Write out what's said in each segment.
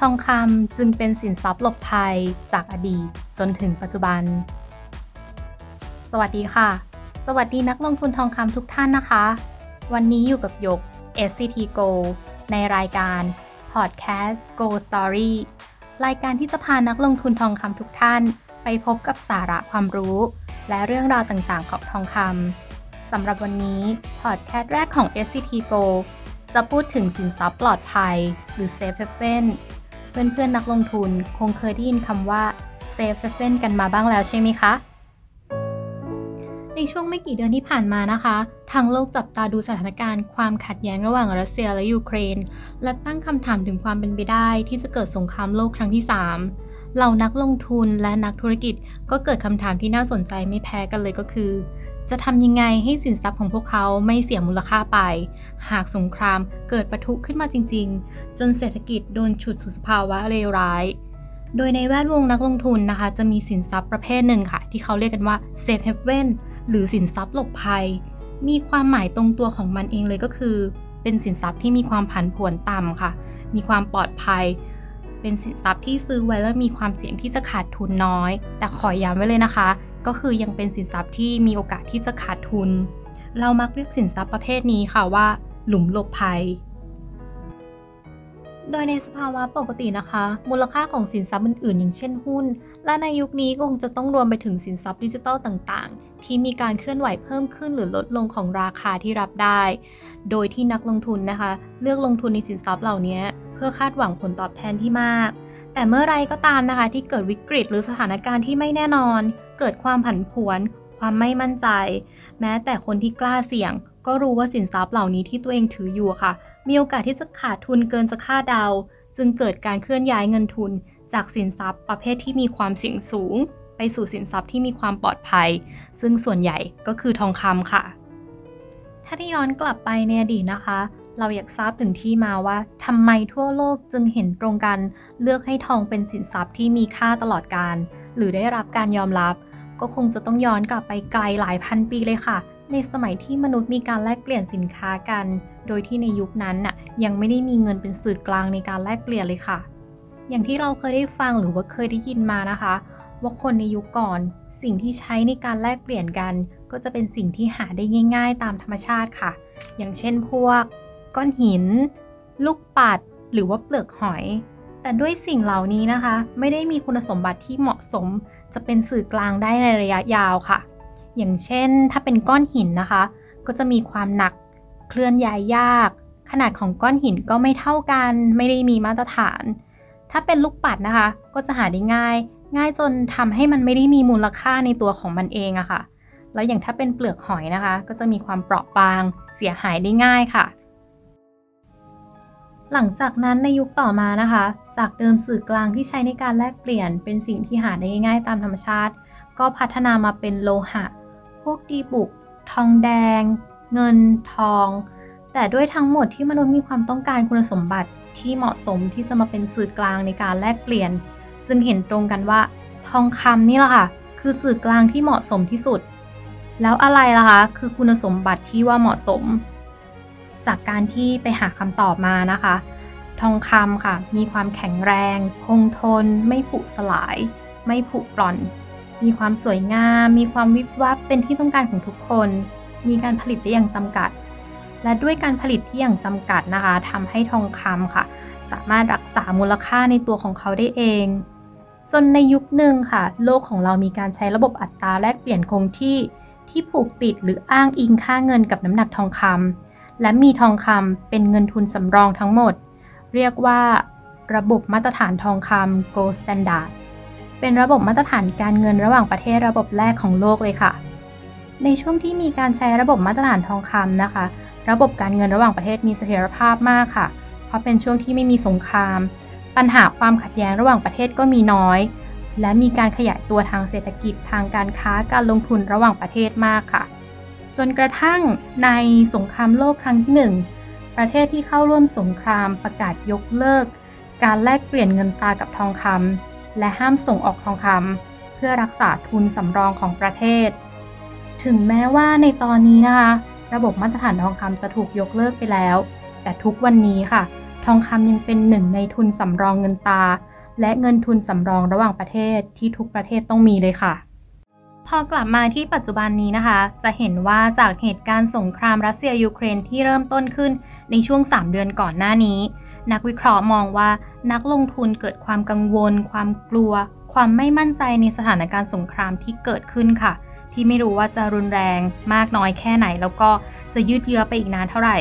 ทองคำจึงเป็นสินทรัพย์หลบภัยจากอดีตจนถึงปัจจุบัน สวัสดีค่ะ สวัสดีนักลงทุนทองคำทุกท่านนะคะ วันนี้อยู่กับยก SCT Go ในรายการ Podcast Go Story รายการที่จะพานักลงทุนทองคำทุกท่าน ไปพบกับสาระความรู้ และเรื่องราวต่างๆ ของทองคำสำหรับวันนี้พอดแคสต์แรกของ SCT Go จะพูดถึงสินทรัพย์ปลอดภัย หรือ Safe Haven เพื่อนๆนักลงทุนคงเคยได้ยินคำว่า Safe Haven กันมาบ้างแล้วใช่ไหมคะ ในช่วงไม่กี่เดือนที่ผ่านมานะคะ ทางโลกจับตาดูสถานการณ์ความขัดแย้งระหว่างรัสเซียและยูเครน และตั้งคำถามถึงความเป็นไปได้ที่จะเกิดสงครามโลกครั้งที่ 3 เหล่านักลงทุนและนักธุรกิจก็เกิดคำถามที่น่าสนใจไม่แพ้กันเลยก็คือ จะทำยังไงให้สินทรัพย์ของพวกเขาไม่เสียมูลค่าไป หากสงครามเกิดปะทุขึ้นมาจริง ๆ จนเศรษฐกิจโดนฉุดสู่สภาวะเลวร้าย โดยในแวดวงนักลงทุนนะคะ จะมีสินทรัพย์ประเภทหนึ่งค่ะ ที่เขาเรียกกันว่า safe haven หรือสินทรัพย์หลบภัย มีความหมายตรงตัวของมันเองเลยก็คือ เป็นสินทรัพย์ที่มีความผันผวนต่ำค่ะ มีความปลอดภัย เป็นสินทรัพย์ที่ซื้อไว้แล้วมีความเสี่ยงที่จะขาดทุนน้อย แต่ขอย้ำไว้เลยนะคะ ก็คือยังเป็นสินทรัพย์ที่มีโอกาสที่จะขาดทุน เรามักเรียกสินทรัพย์ประเภทนี้ค่ะว่า หลุมหลบภัย โดยในสภาวะปกตินะคะ มูลค่าของสินทรัพย์อื่นๆ อย่างเช่นหุ้น และในยุคนี้ก็คงจะต้องรวมไปถึงสินทรัพย์ดิจิทัลต่างๆ ที่มีการเคลื่อนไหวเพิ่มขึ้นหรือลดลงของราคาที่รับได้ โดยที่นักลงทุนนะคะ เลือกลงทุนในสินทรัพย์เหล่านี้เพื่อคาดหวังผลตอบแทนที่มาก แต่เมื่อไรก็ตามนะคะ ที่เกิดวิกฤตหรือสถานการณ์ที่ไม่แน่นอน เกิดความผันผวน ความไม่มั่นใจ แม้แต่คนที่กล้าเสี่ยง ก็รู้ว่าสินทรัพย์เหล่านี้ที่ตัวเองถืออยู่ค่ะ มีโอกาสที่จะขาดทุนเกินจะคาดเดา จึงเกิดการเคลื่อนย้ายเงินทุน จากสินทรัพย์ประเภทที่มีความเสี่ยงสูง ไปสู่สินทรัพย์ที่มีความปลอดภัย ซึ่งส่วนใหญ่ก็คือทองคำค่ะ ถ้าที่ย้อนกลับไปในอดีตนะคะ เราอยากทราบถึงที่มาว่าทำไมทั่วโลกจึงเห็นตรงกัน เลือกให้ทองเป็นสินทรัพย์ที่มีค่าตลอดการ หรือได้รับการยอมรับ ก็คงจะต้องย้อนกลับไปไกลหลายพันปีเลยค่ะ ในสมัยที่มนุษย์มีการแลกเปลี่ยนสินค้ากัน โดยที่ในยุคนั้นน่ะยังไม่ได้มีเงินเป็นสื่อกลางในการแลกเปลี่ยนเลยค่ะ อย่างที่เราเคยได้ฟังหรือว่าเคยได้ยินมานะคะ ว่าคนในยุคก่อน สิ่งที่ใช้ในการแลกเปลี่ยนกัน ก็จะเป็นสิ่งที่หาได้ง่าย ๆ ตามธรรมชาติค่ะ อย่างเช่นพวก ก้อนหิน ลูกปัด หรือว่าเปลือกหอย แต่ด้วยสิ่งเหล่านี้นะคะ ไม่ได้มีคุณสมบัติที่เหมาะสม จะเป็นสื่อกลางได้ในระยะยาวค่ะ อย่างเช่น ถ้าเป็นก้อนหินนะคะ ก็จะมีความหนัก เคลื่อนย้ายยาก ขนาดของก้อนหินก็ไม่เท่ากัน ไม่ได้มีมาตรฐาน ถ้าเป็นลูกปัดนะคะ ก็จะหาได้ง่าย ง่ายจนทำให้มันไม่ได้มีมูลค่าในตัวของมันเองอะค่ะแล้วอย่างถ้าเป็นเปลือกหอยนะคะ ก็จะมีความเปราะบาง เสียหายได้ง่ายค่ะ หลังจากนั้นในยุคต่อมานะคะ จากเดิมสื่อกลางที่ใช้ในการแลกเปลี่ยน เป็นสิ่งที่หาได้ง่ายตามธรรมชาติ ก็พัฒนามาเป็นโลหะ พวกดีบุก ทองแดง เงิน ทอง แต่ด้วยทั้งหมดที่มนุษย์มีความต้องการคุณสมบัติที่เหมาะสมที่จะมาเป็นสื่อกลางในการแลกเปลี่ยน จึงเห็นตรงกันว่า ทองคำนี่แหละค่ะ คือสื่อกลางที่เหมาะสมที่สุด แล้วอะไรล่ะคะคือคุณสมบัติที่ว่าเหมาะสม จากการที่ไปหาคำตอบมานะคะ ทองคำค่ะ มีความแข็งแรง คงทน ไม่ผุสลาย ไม่ผุกร่อน มีความสวยงาม มีความวิบวับเป็นที่ต้องการของทุกคน มีการผลิตได้อย่างจำกัด และด้วยการผลิตที่อย่างจำกัดนะคะทำให้ทองคำค่ะ สามารถรักษามูลค่าในตัวของเขาได้เอง จนในยุคหนึ่งค่ะ โลกของเรามีการใช้ระบบอัตราแลกเปลี่ยนคงที่ที่ผูกติดหรืออ้างอิงค่าเงินกับน้ำหนักทองคำ และมีทองคำเป็นเงินทุนสำรองทั้งหมด เรียกว่า ระบบมาตรฐานทองคำ Gold Standard เป็นระบบมาตรฐานการเงินระหว่างประเทศระบบแรกของโลกเลยค่ะ ในช่วงที่มีการใช้ระบบมาตรฐานทองคำนะคะ ระบบการเงินระหว่างประเทศมีเสถียรภาพมากค่ะ เพราะเป็นช่วงที่ไม่มีสงคราม ปัญหาความขัดแย้งระหว่างประเทศก็มีน้อย และมีการขยายตัวทางเศรษฐกิจทางการค้าการลงทุนระหว่างประเทศมากค่ะ จนกระทั่งในสงครามโลกครั้งที่หนึ่งประเทศที่เข้าร่วมสงครามประกาศยกเลิก การแลกเปลี่ยนเงินตรากับทองคำและห้ามส่งออกทองคำเพื่อรักษาทุนสำรองของประเทศ ถึงแม้ว่าในตอนนี้นะคะ ระบบมาตรฐานทองคำจะถูกยกเลิกไปแล้ว แต่ทุกวันนี้ค่ะ ทองคำยังเป็นหนึ่งในทุนสำรองเงินตาและเงินทุนสำรองระหว่างประเทศที่ทุกประเทศต้องมีเลยค่ะ พอกลับมาที่ปัจจุบันนี้นะคะ จะเห็นว่าจากเหตุการณ์สงครามรัสเซียยูเครนที่เริ่มต้นขึ้นในช่วง 3 เดือนก่อนหน้านี้ นักวิเคราะห์มองว่านักลงทุนเกิดความกังวล ความกลัว ความไม่มั่นใจในสถานการณ์สงครามที่เกิดขึ้นค่ะ ที่ไม่รู้ว่าจะรุนแรงมากน้อยแค่ไหน แล้วก็จะยืดเยื้อไปอีกนานเท่าไหร่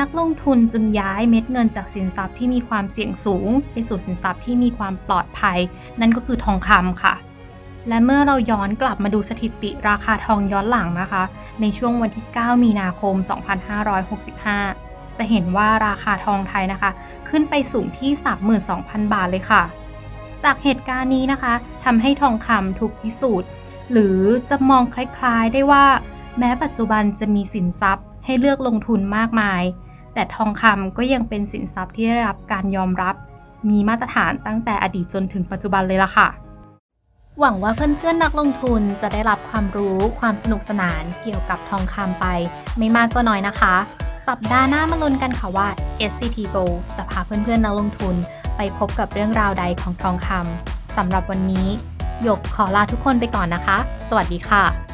นักลงทุนจึงย้ายเม็ดเงินจากสินทรัพย์ที่มีความเสี่ยงสูง ไปสู่สินทรัพย์ที่มีความปลอดภัย นั่นก็คือทองคำค่ะ และเมื่อเราย้อนกลับมาดูสถิติราคาทองย้อนหลังนะคะ ในช่วงวันที่ 9 มีนาคม 2565 จะเห็นว่าราคาทองไทยนะคะ ขึ้นไปสูงที่ 32,000 บาทเลยค่ะ จากเหตุการณ์นี้นะคะทำให้ทองคำถูกพิสูจน์ หรือจะมองคล้ายๆได้ว่า แม้ปัจจุบันจะมีสินทรัพย์ ให้เลือกลงทุนมากมาย แต่ทองคำก็ยังเป็นสินทรัพย์ที่ได้รับการยอมรับ มีมาตรฐานตั้งแต่อดีตจนถึงปัจจุบันเลยล่ะค่ะ หวังว่าเพื่อนๆนนักลงทุนจะได้รับความรู้ความสนุกสนานเกี่ยวกับทองคำไป ไม่มากก็น้อยนะคะ สัปดาห์หน้ามาลุ้นกันค่ะว่า SCT Go จะพาเพื่อนๆนักลงทุน ไปพบกับเรื่องราวใดของทองคำสำหรับวันนี้ หยกขอลาทุกคนไปก่อนนะคะ สวัสดีค่ะ